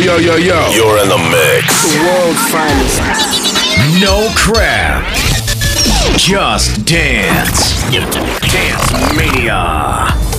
yo, yo, yo. You're in the mix. The world's finest. No crap. Just dance. Dance Mania.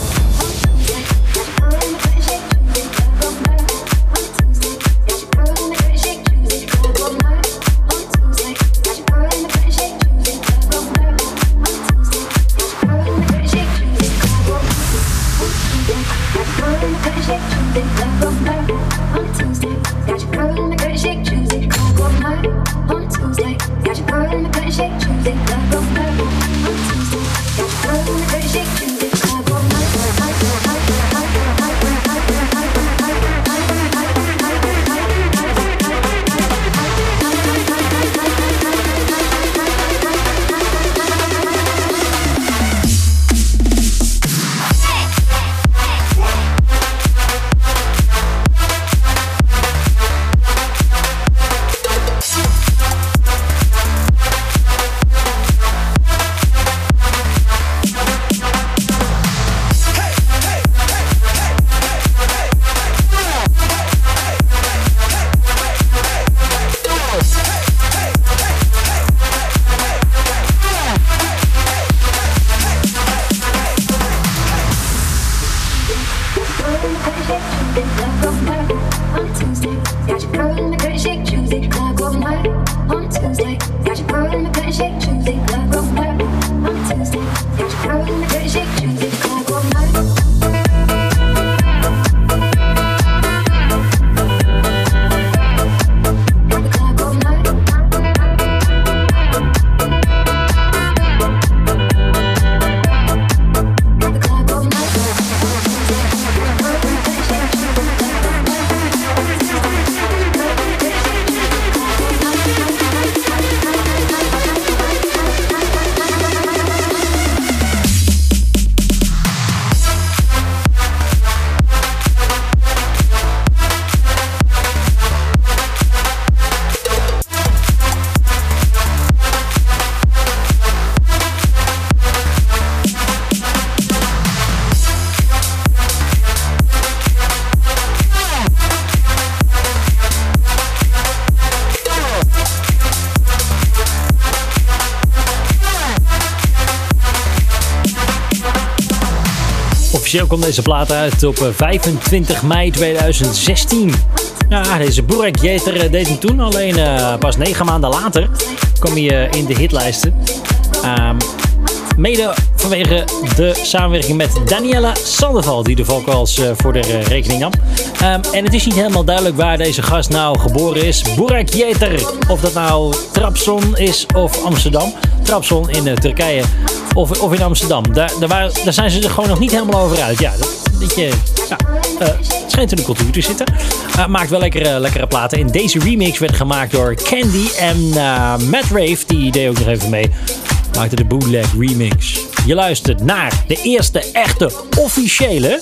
Komt deze plaat uit op 25 eh, mei 2016. Ja, deze Burek Jeter eh, deed hem toen, alleen uh, pas negen maanden later kwam hij in de hitlijsten. Um, mede vanwege de samenwerking met Daniela Sandoval, die de vocals uh, voor de rekening nam. Um, en het is niet helemaal duidelijk waar deze gast nou geboren is. Burek Jeter, of dat nou Trabzon is of Amsterdam. Trabzon in Turkije of, of in Amsterdam. Daar, daar, daar, zijn ze er gewoon nog niet helemaal over uit. Ja, dat, dat je, ja uh, het schijnt in de cultuur te zitten. Uh, maakt wel lekkere, lekkere platen. En deze remix werd gemaakt door Candy en uh, Matt Rave. Die deed ook nog even mee. Maakte de bootleg remix. Je luistert naar de eerste echte officiële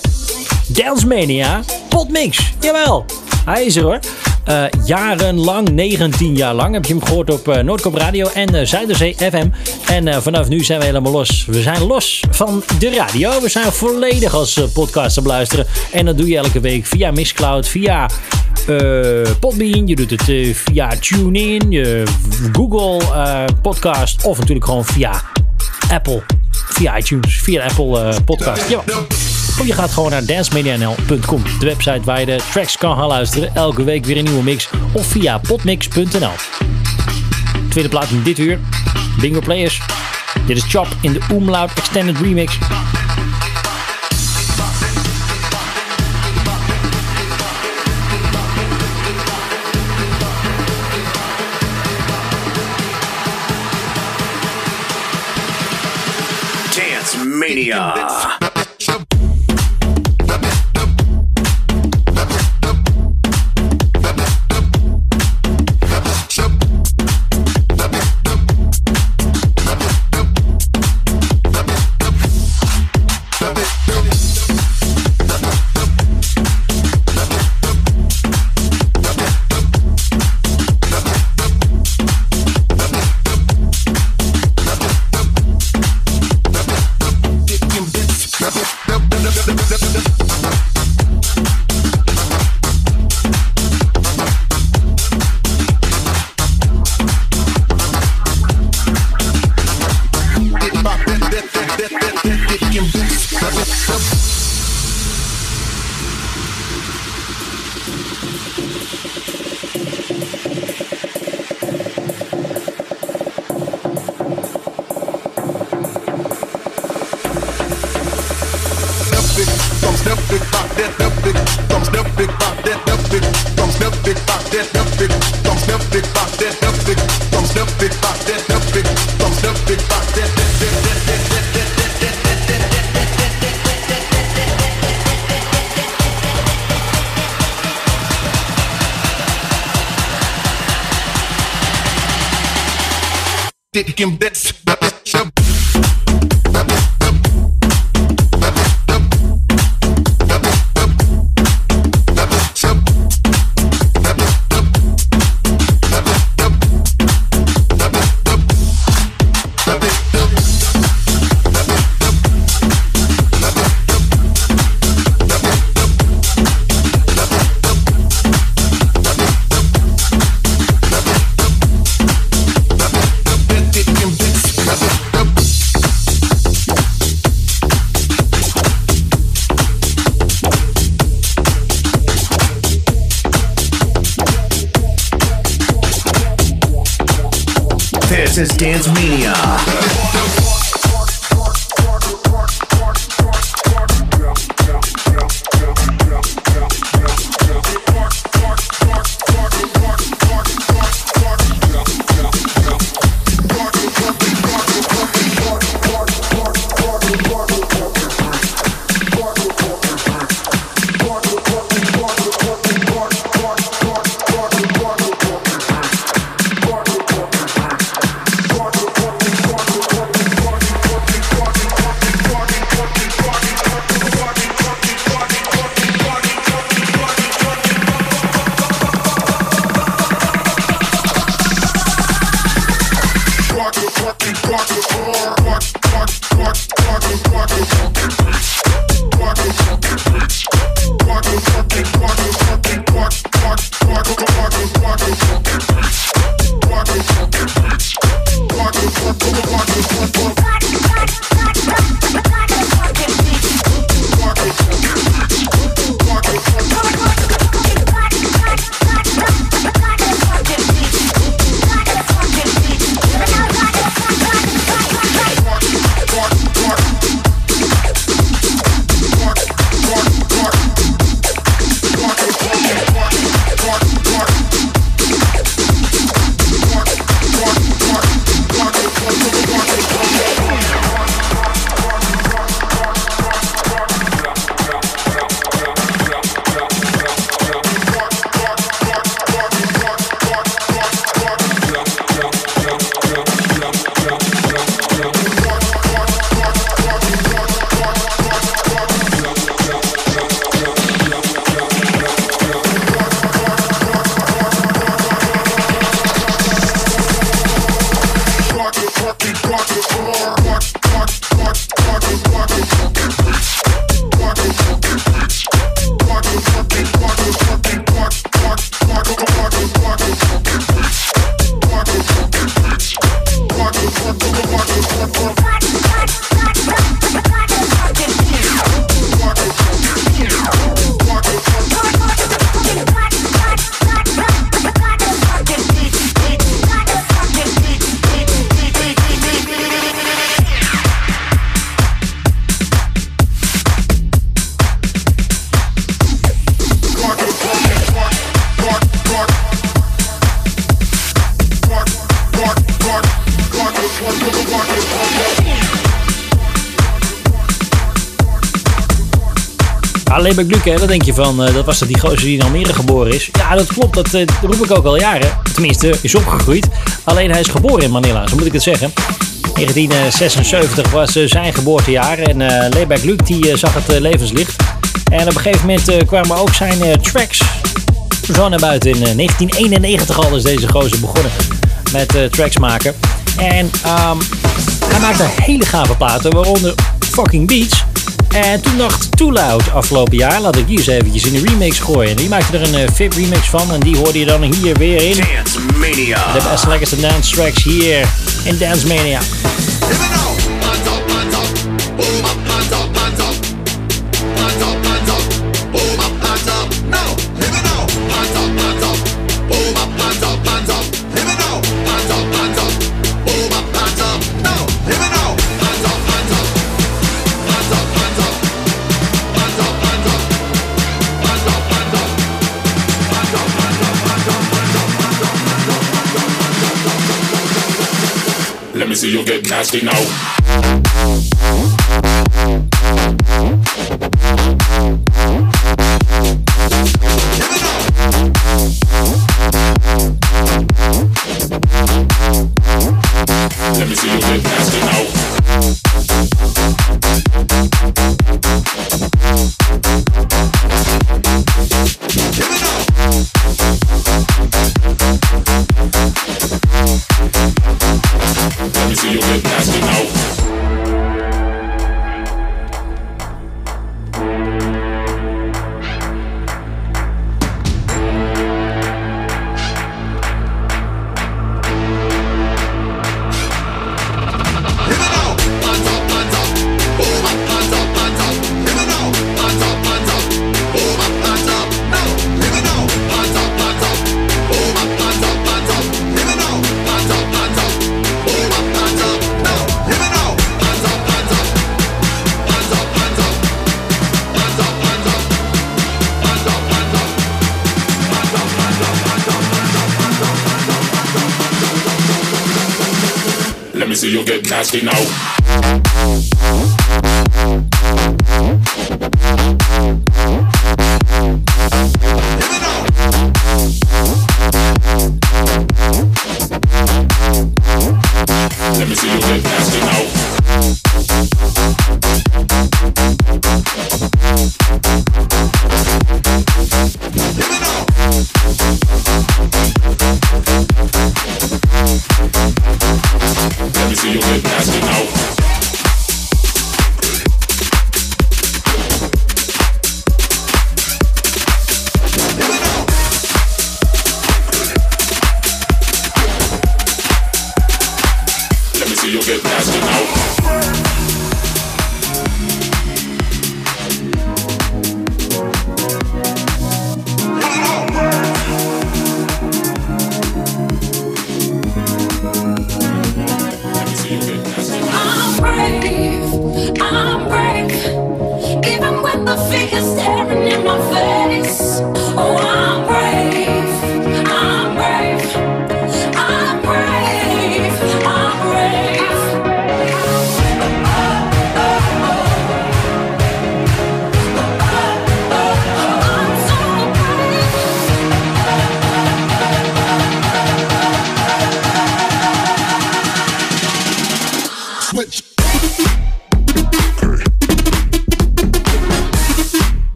Dance Mania potmix. Jawel, hij is er hoor. Uh, jarenlang, 19 jaar lang, heb je hem gehoord op uh, Noordkop Radio en uh, Zuiderzee FM. En vanaf nu zijn we helemaal los. We zijn los van de radio. We zijn volledig als podcast te beluisteren. En dat doe je elke week via Mixcloud, via Podbean. Je doet het via TuneIn, Google Podcast of natuurlijk gewoon via Apple. Via iTunes, via Apple Podcast. Ja. Of je gaat gewoon naar dancemedianl.com, de website waar je de tracks kan gaan luisteren. Elke week weer een nieuwe mix of via potmix.nl. Tweede plaat in dit uur, Bingo Players. Dit is Chop in de Umlaut Extended Remix. Dance Mania. fucking best. Leber Gluck, dat denk je van, uh, dat was dat die gozer die in Almere geboren is. Ja, dat klopt, dat, uh, roep ik ook al jaren. Tenminste, is opgegroeid. Alleen hij is geboren in Manila, zo moet ik het zeggen. 1976 was uh, zijn geboortejaar en uh, Leber Gluck die zag het levenslicht. En op een gegeven moment kwamen ook zijn tracks zo naar buiten. In 1991 al is deze gozer begonnen met tracks maken. En um, hij maakte hele gave platen, waaronder Fucking Beats. En toen dacht Too Loud afgelopen jaar, laat ik die eens eventjes in de remix gooien. Die maakte er een uh, VIP remix van en die hoorde je dan hier weer in. Dance Mania. De beste lekkerste dance tracks hier in Dance Mania. You get nasty now. Nasty now.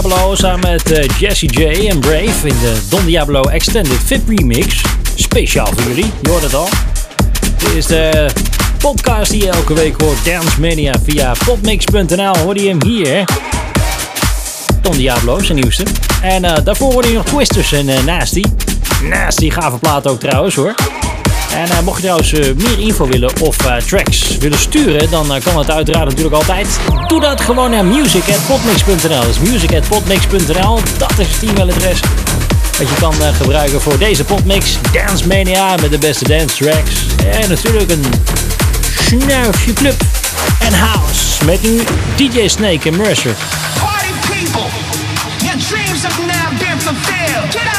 Diablo samen met eh, Jesse J en Brave in de Don Diablo Extended VIP Remix. Speciaal voor jullie, je hoort het al. Dit is de podcast die je elke week hoort, Dance Mania, via popmix.nl. Hoor je hem hier. Don Diablo, zijn nieuwste. En eh, daarvoor hoorde je nog Twisters en eh, Nasty. Nasty, gave plaat ook trouwens hoor. En eh, mocht je trouwens eh, meer info willen of eh, tracks willen sturen, dan kan dat uiteraard natuurlijk altijd. Doe dat gewoon naar music.potmix.nl. Is music.potmix.nl. Dat is het e-mailadres wat je kan gebruiken voor deze potmix. Dance Mania met de beste dance tracks. En natuurlijk een snuifje club en house. Met nu DJ Snake en Mercer. Party people, your dreams have now been fulfilled.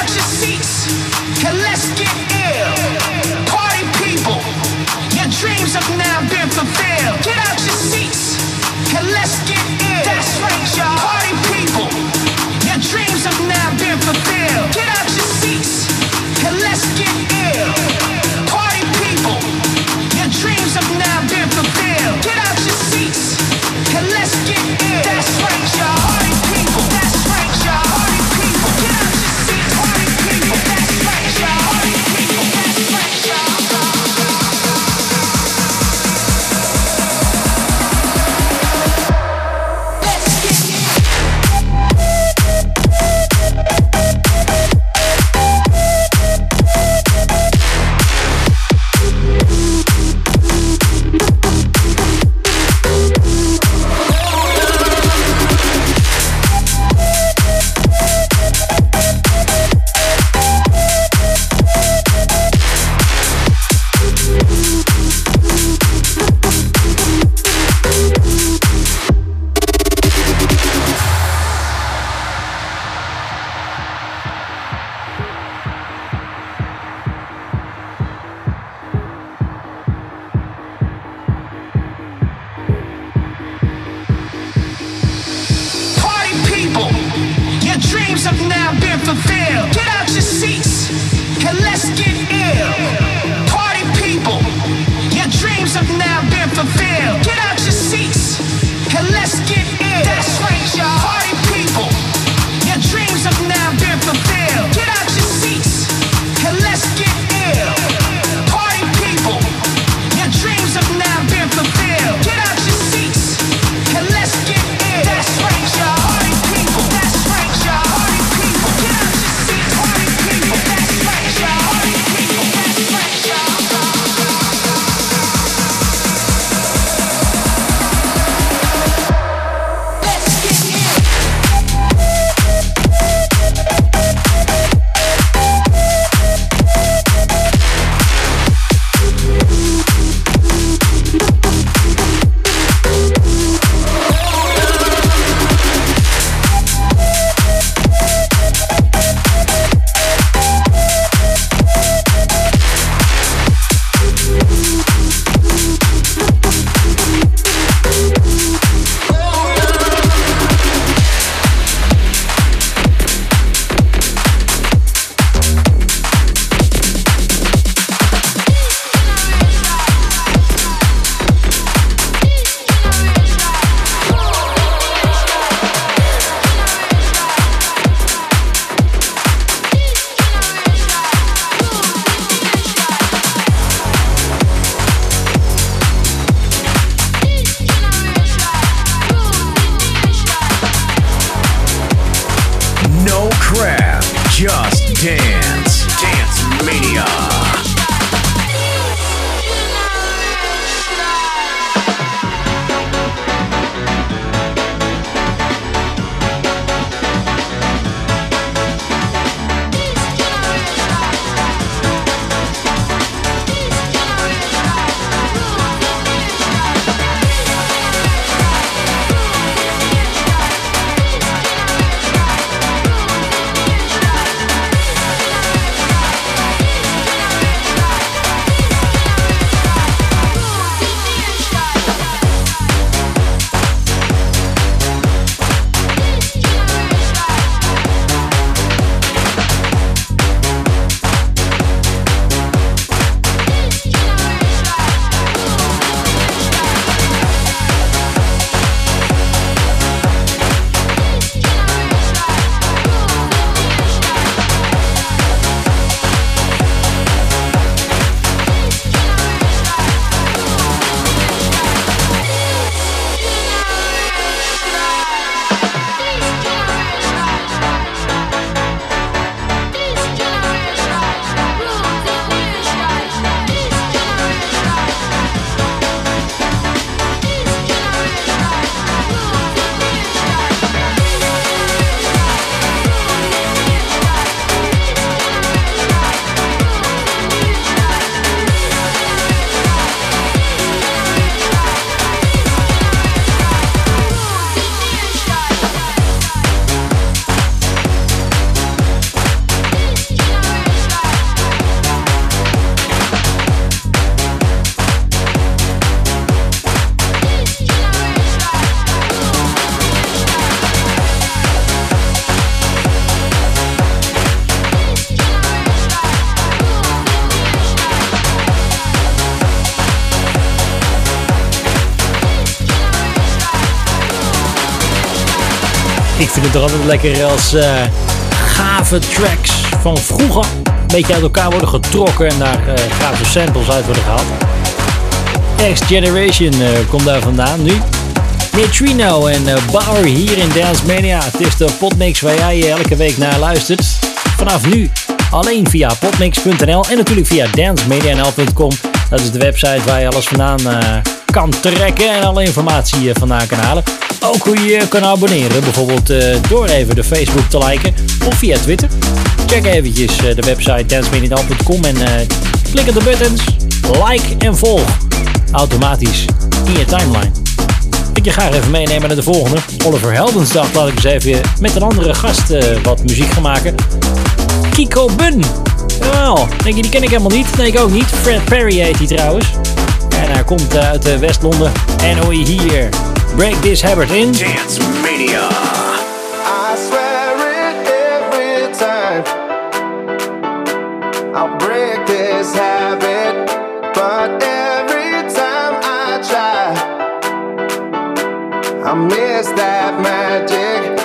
Toch altijd lekker als uh, gave tracks van vroeger een beetje uit elkaar worden getrokken en daar uh, grafische samples uit worden gehaald. X Generation uh, komt daar vandaan nu. Neutrino en Bauer hier in Dance Mania. Het is de potmix waar jij elke week naar luistert. Vanaf nu alleen via potmix.nl en natuurlijk via dancemedianl.com. Dat is de website waar je alles vandaan kan trekken en alle informatie vandaan kan halen. Ook hoe je je kan abonneren, bijvoorbeeld uh, door even de Facebook te liken of via Twitter. Check eventjes uh, de website dancemedianl.com en uh, klik op de buttons, like en volg. Automatisch in je timeline. Ik je graag even meenemen naar de volgende. Oliver Heldensdag laat ik eens even met een andere gast wat muziek gaan maken. Kiko Bun. Jawel, denk je die ken ik helemaal niet? Nee, ik ook niet. Fred Perry heet hij trouwens. En hij komt uit West-Londen. En je hier Break This Habit in Dance Mania. I swear it every time. I'll break this habit, but every time I try, I miss that magic.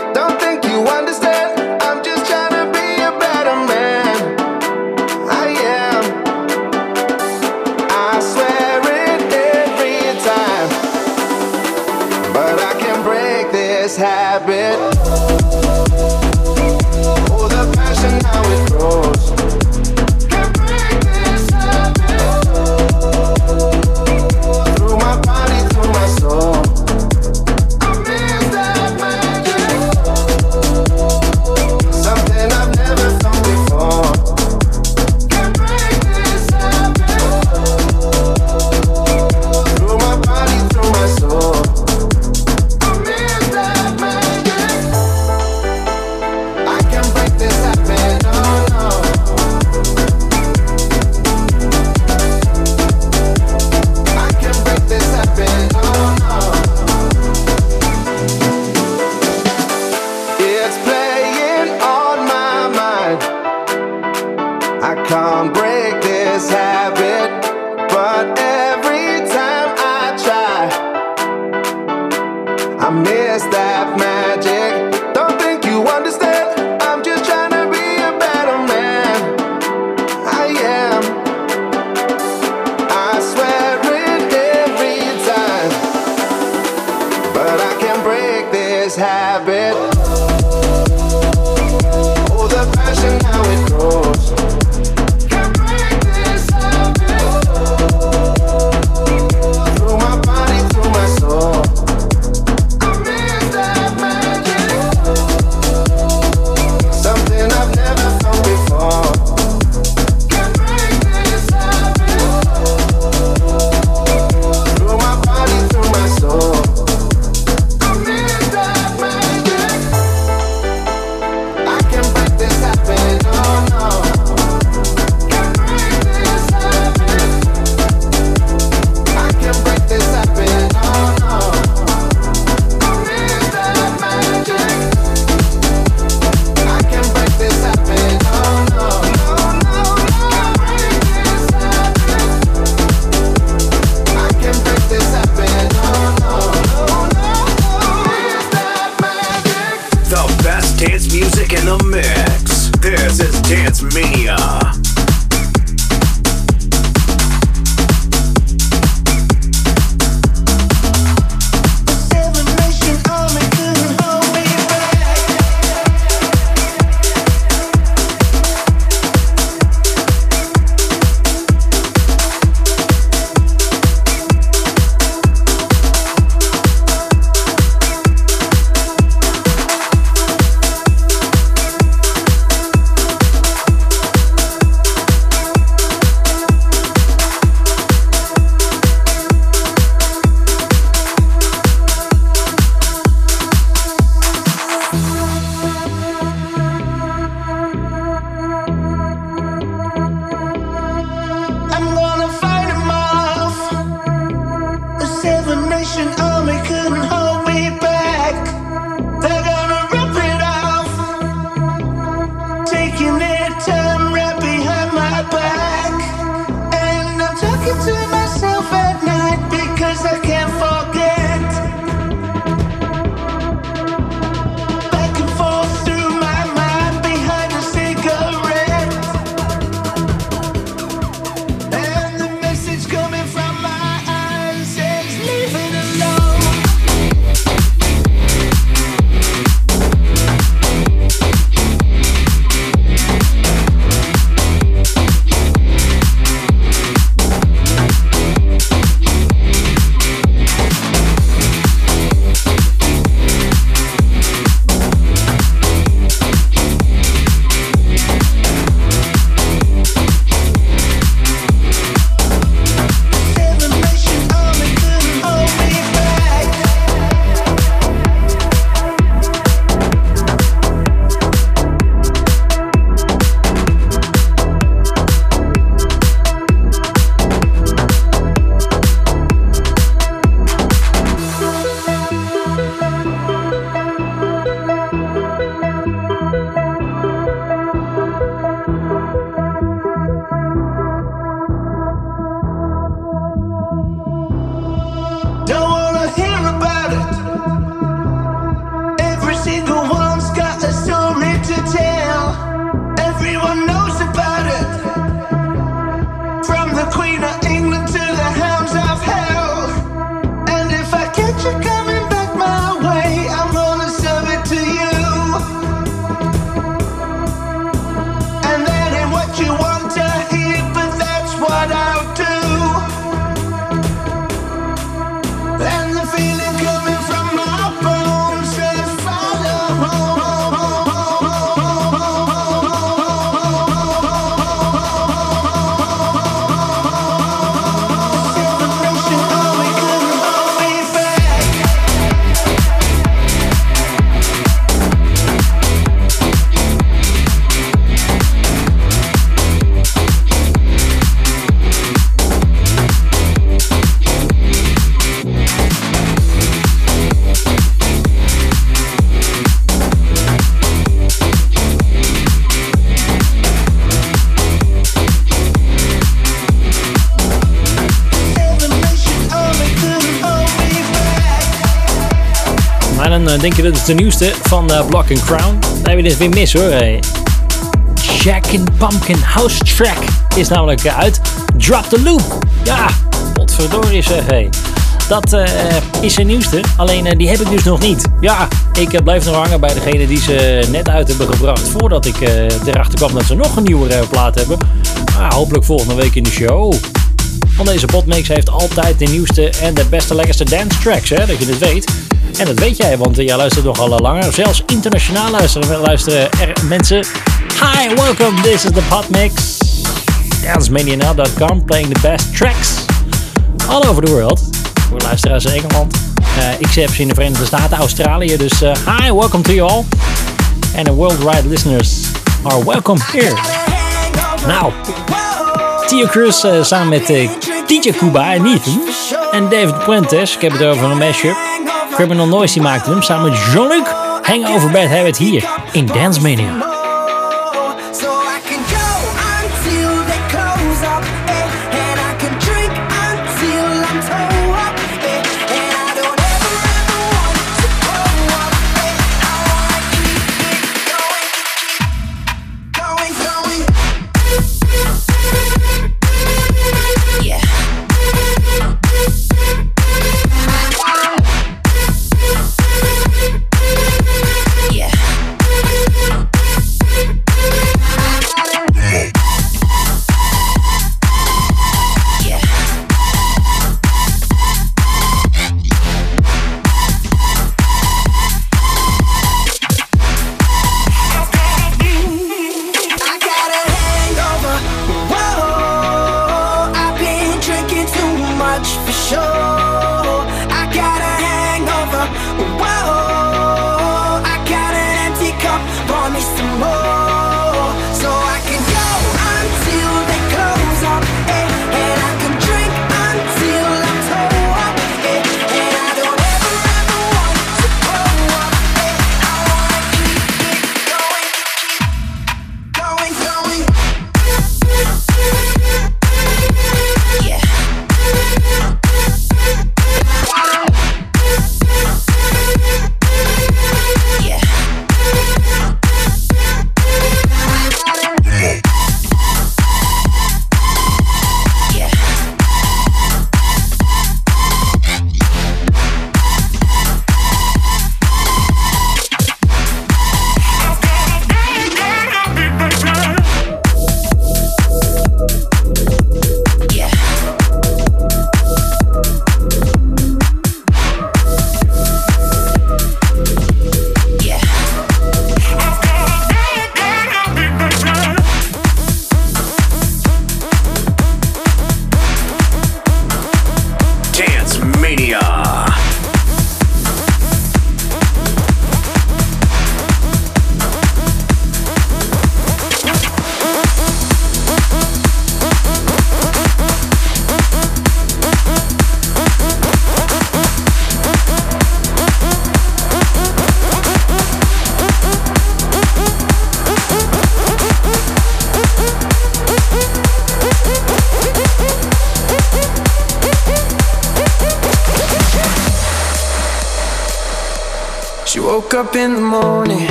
Eh, denk je dat het de nieuwste van eh, Block and Crown. Dan heb je dit weer mis hoor. Hey. Jack and Pumpkin House Track is namelijk eh, uit. Drop the Loop. Ja, potverdorie zeg. Hey. Dat is de nieuwste, alleen die heb ik dus nog niet. Ja, ik blijf nog hangen bij degene die ze net uit hebben gebracht. Voordat ik erachter kwam dat ze nog een nieuwe plaat hebben. Maar hopelijk volgende week in de show. Want deze potmix heeft altijd de nieuwste en de beste lekkerste dance tracks, hè, dat je het weet. En dat weet jij, want jij luistert nogal langer. Zelfs internationaal luisteren, luisteren er mensen. Hi, welcome, this is the potmix. DanceMania.com, playing the best tracks all over the world. Voor luisteraars in Engeland. Eh, ik ze in de Verenigde Staten, Australië. Dus eh, hi, welcome to you all. And the worldwide listeners are welcome here. Nou, Tio Cruz eh, samen met DJ Cuba en Ethan. En David Puentes, ik heb het over een mashup. Criminal Noise die maakte hem samen met Jean-Luc. Hangover Bad Habit hier in Dance Mania.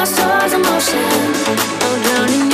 My souls in motion. I'm drowning.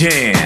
10.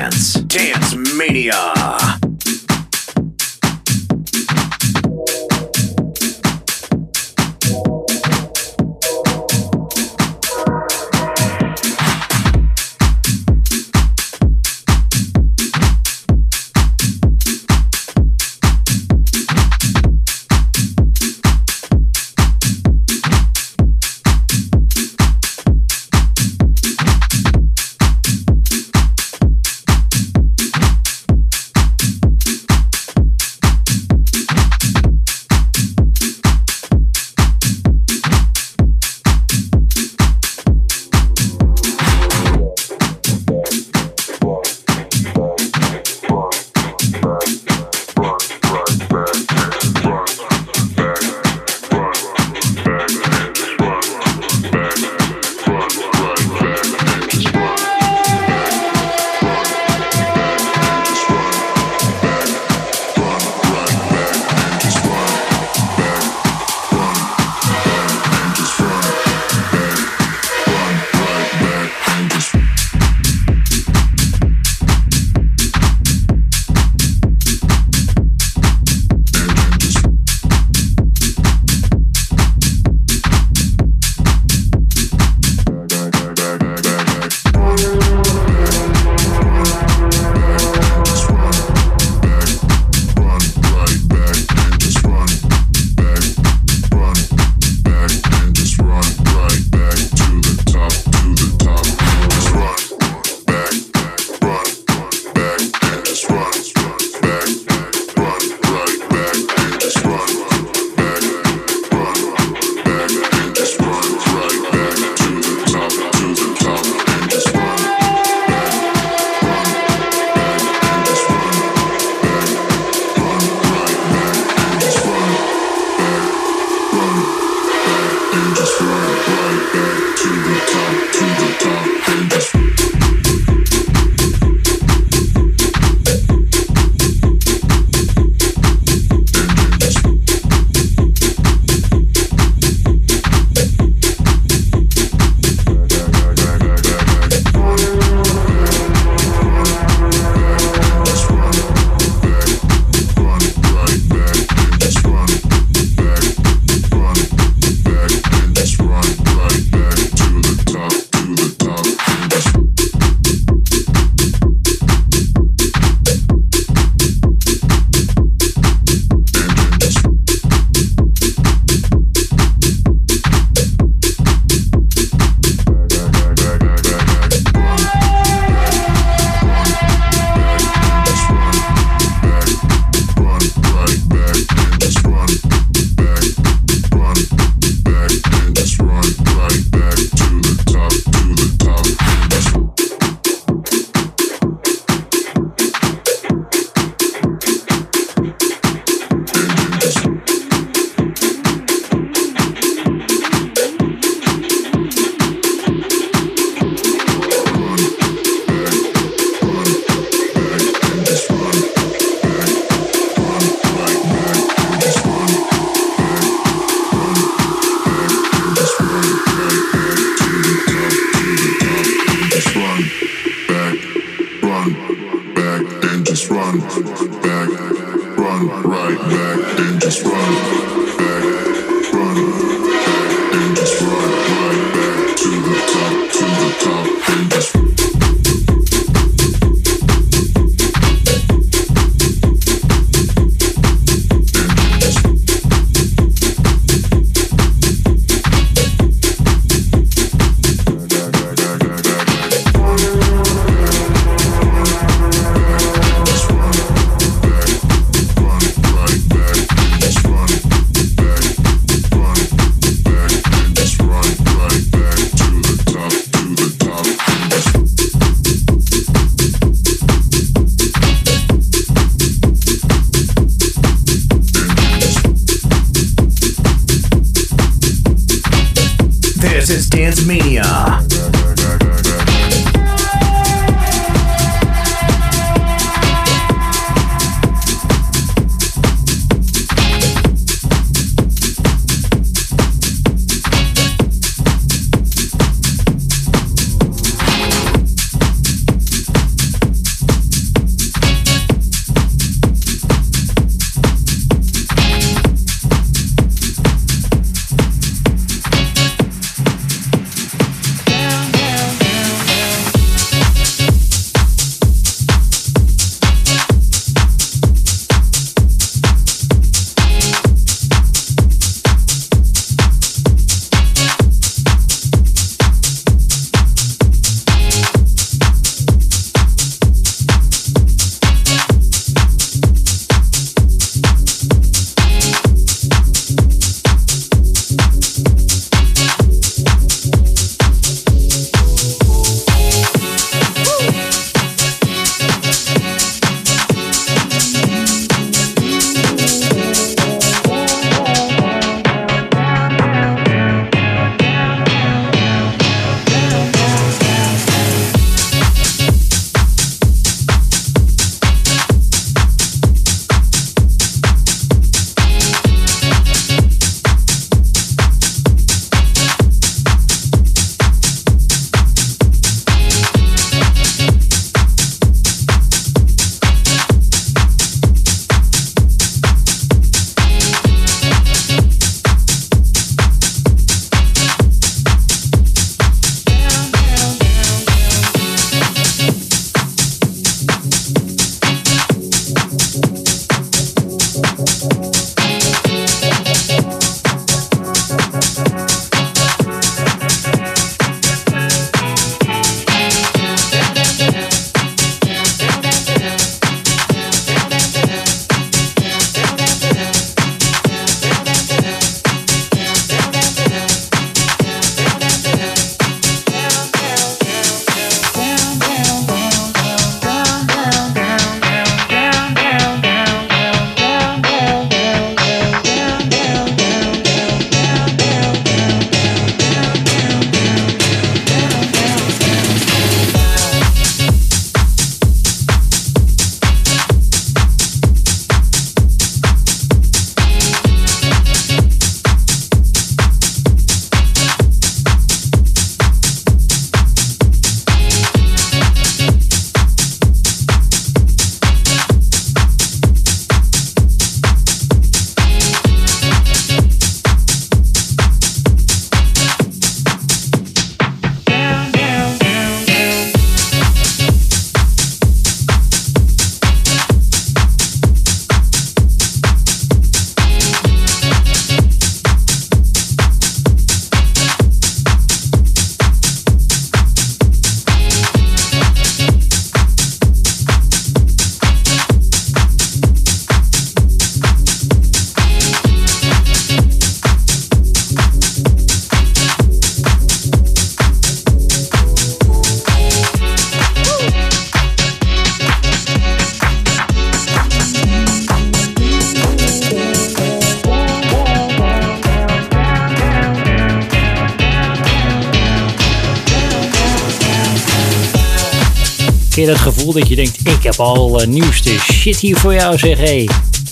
Dat je denkt, ik heb al uh, nieuwste shit hier voor jou, zeg hé.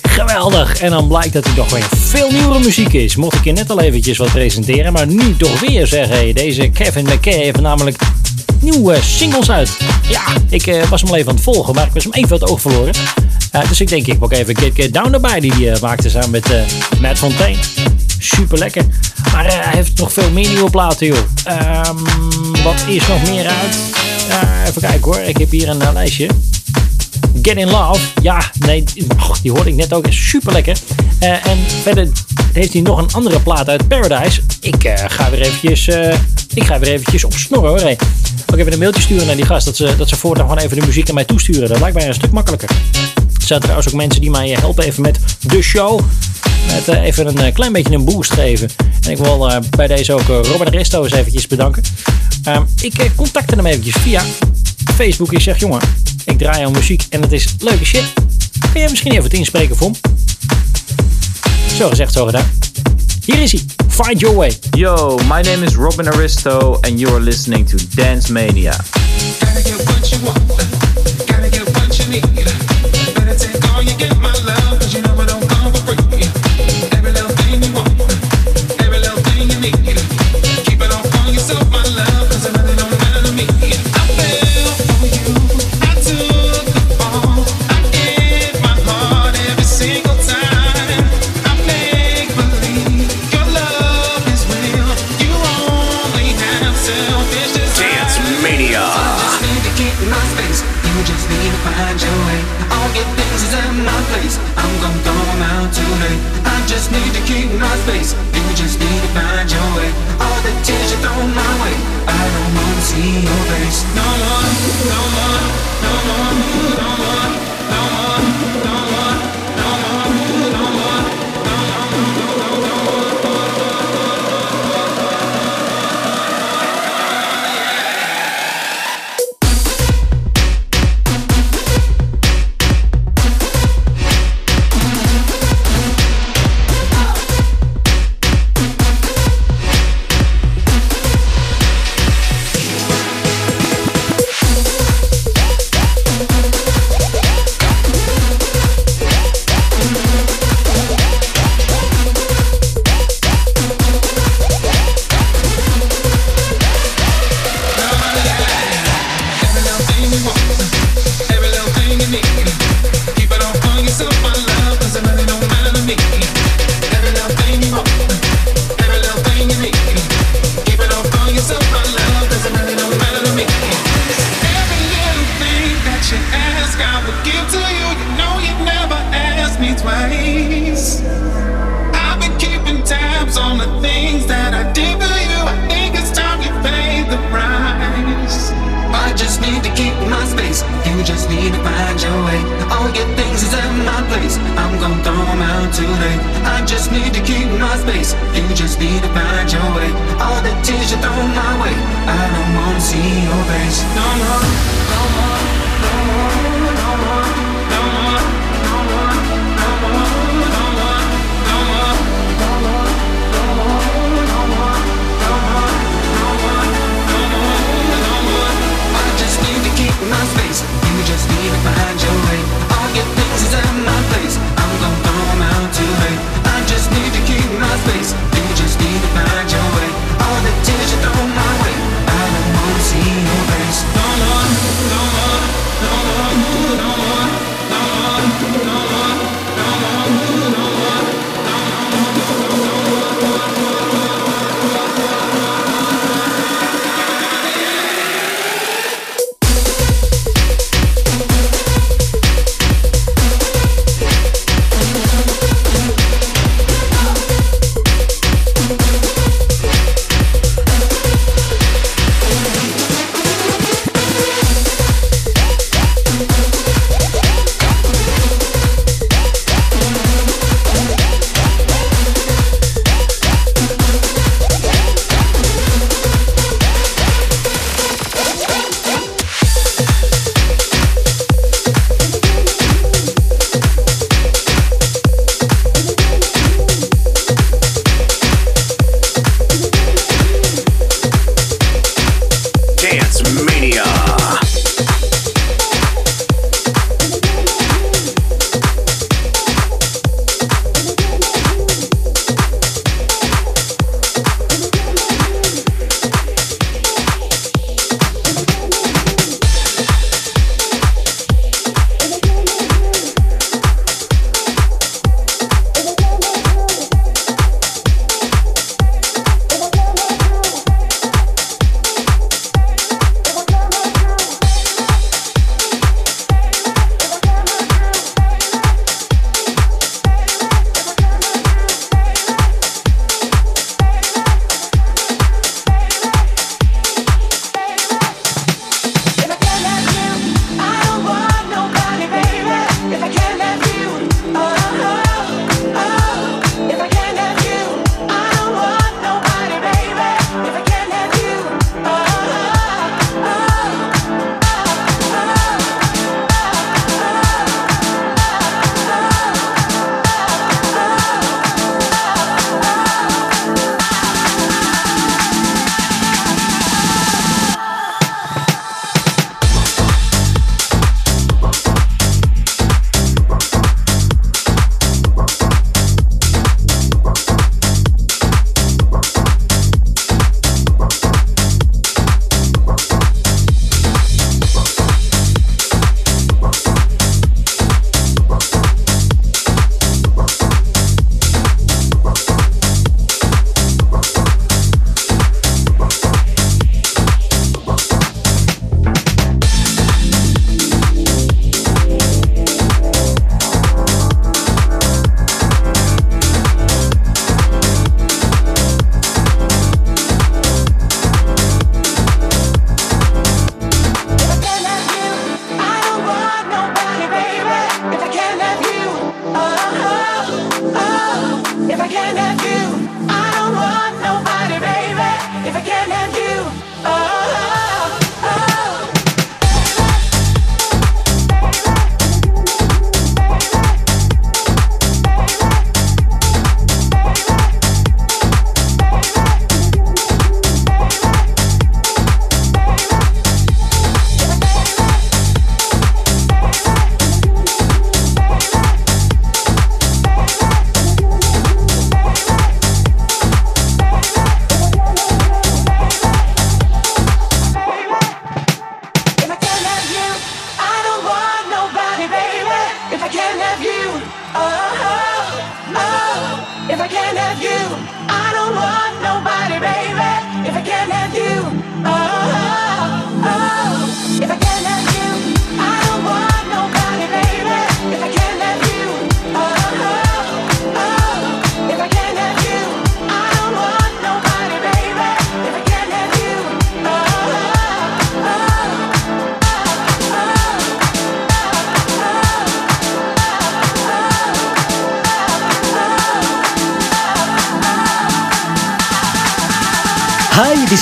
Geweldig! En dan blijkt dat er nog weer veel nieuwere muziek is. Mocht ik je net al eventjes wat presenteren, maar nu toch weer zeg hé. Deze Kevin McKay heeft namelijk nieuwe singles uit. Ja, ik eh, was hem al even aan het volgen, maar ik was hem even het oog verloren. Eh, dus ik denk, ik pak even Get Get Down erbij, die hij maakte samen met eh, Matt Fontaine. Super lekker. Maar eh, hij heeft nog veel meer nieuwe platen, joh. Ehm, wat is nog meer uit? Eh, even kijken hoor, ik heb hier een eh, lijstje. Get in Love. Ja, nee, die hoorde ik net ook. Super lekker. en verder heeft hij nog een andere plaat uit Paradise. Ik eh, ga weer eventjes, eh, ik ga weer eventjes op snorren hoor. Hey. Ook even een mailtje sturen naar die gast. Dat ze, dat ze voortaan gewoon even de muziek naar mij toesturen. Dat lijkt mij een stuk makkelijker. Er zijn trouwens ook mensen die mij helpen even met de show. Met eh, even een eh, klein beetje een boost geven. En ik wil eh, bij deze ook eh, Robert Resto eens eventjes bedanken. Ehm, ik eh, contacte hem eventjes via Facebook. Ik zeg, jongen, ik draai jouw muziek en het is leuke shit. Kun jij misschien even het inspreken voor hem? Zo gezegd, zo gedaan. Hier is hij. Find Your Way. Yo, my name is Robin Aristo, and you are listening to Dance Mania. Gotta get what you want. Gotta get what you need.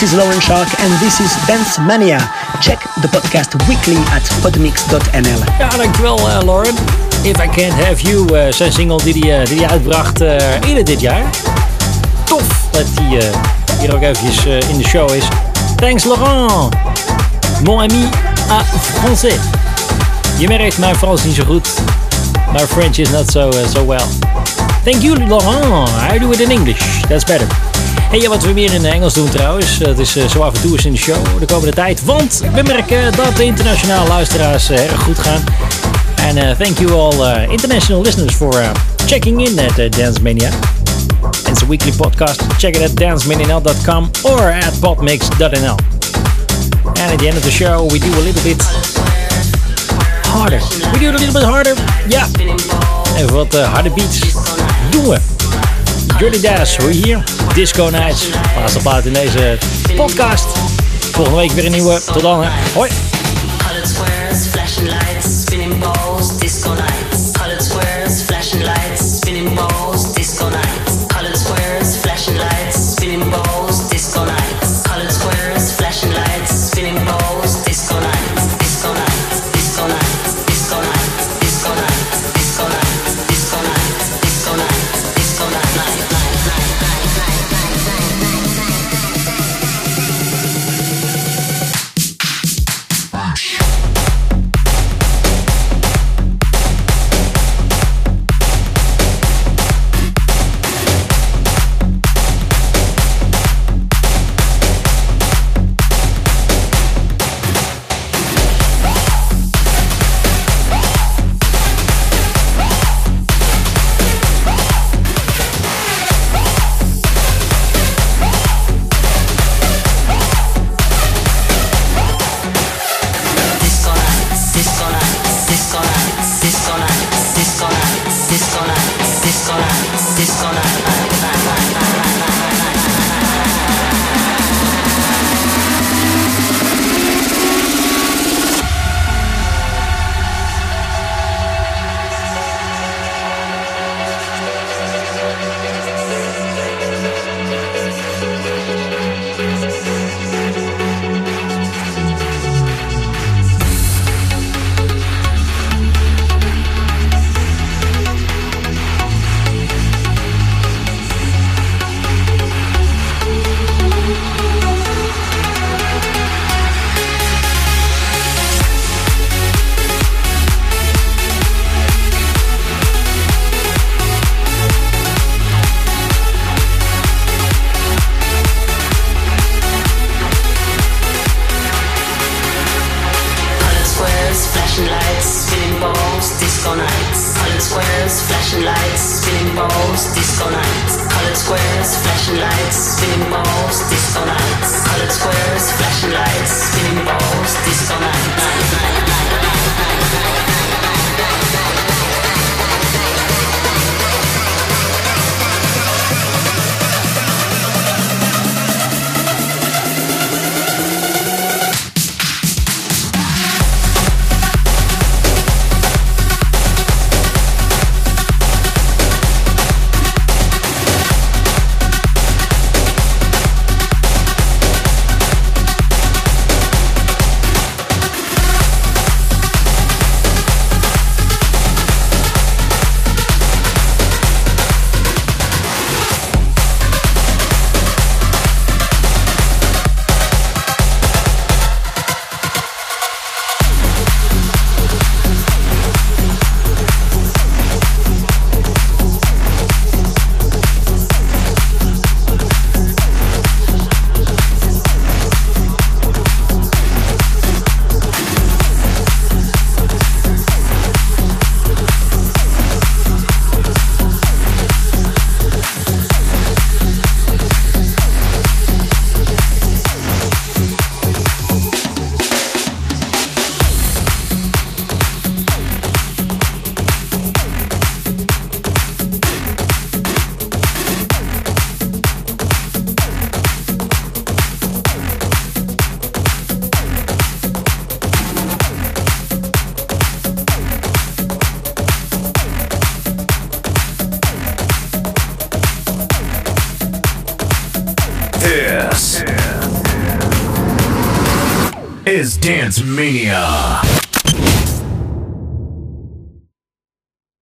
This is Lauren Shark and this is Dance Mania. Check the podcast weekly at podmix.nl. Ja, dankjewel uh, Lauren. If I Can't Have You, uh, zijn single die die, die uitbracht eerder dit jaar. Tof dat hij hier ook eventjes in de show is. Thanks Laurent. Mon ami à français. Je merkt, mijn Frans niet zo goed. My French is not so, so well. Thank you Laurent. I do it in English. That's better. Hey, wat we meer in Engels doen trouwens, dat is uh, zo af en toe eens in de show de komende tijd. Want we merken dat de internationale luisteraars uh, erg goed gaan. En uh, thank you all international listeners for checking in at Dance Mania. It's a weekly podcast. Check it at dancemania.com or at popmix.nl. And at the end of the show, we do a little bit harder. We do it a little bit harder. Ja, even wat harde beats. Doen we. Jordy Dash, hoor je hier? Disco Nights. Laatste plaat in deze podcast. Volgende week weer een nieuwe. Tot dan, hè. Hoi.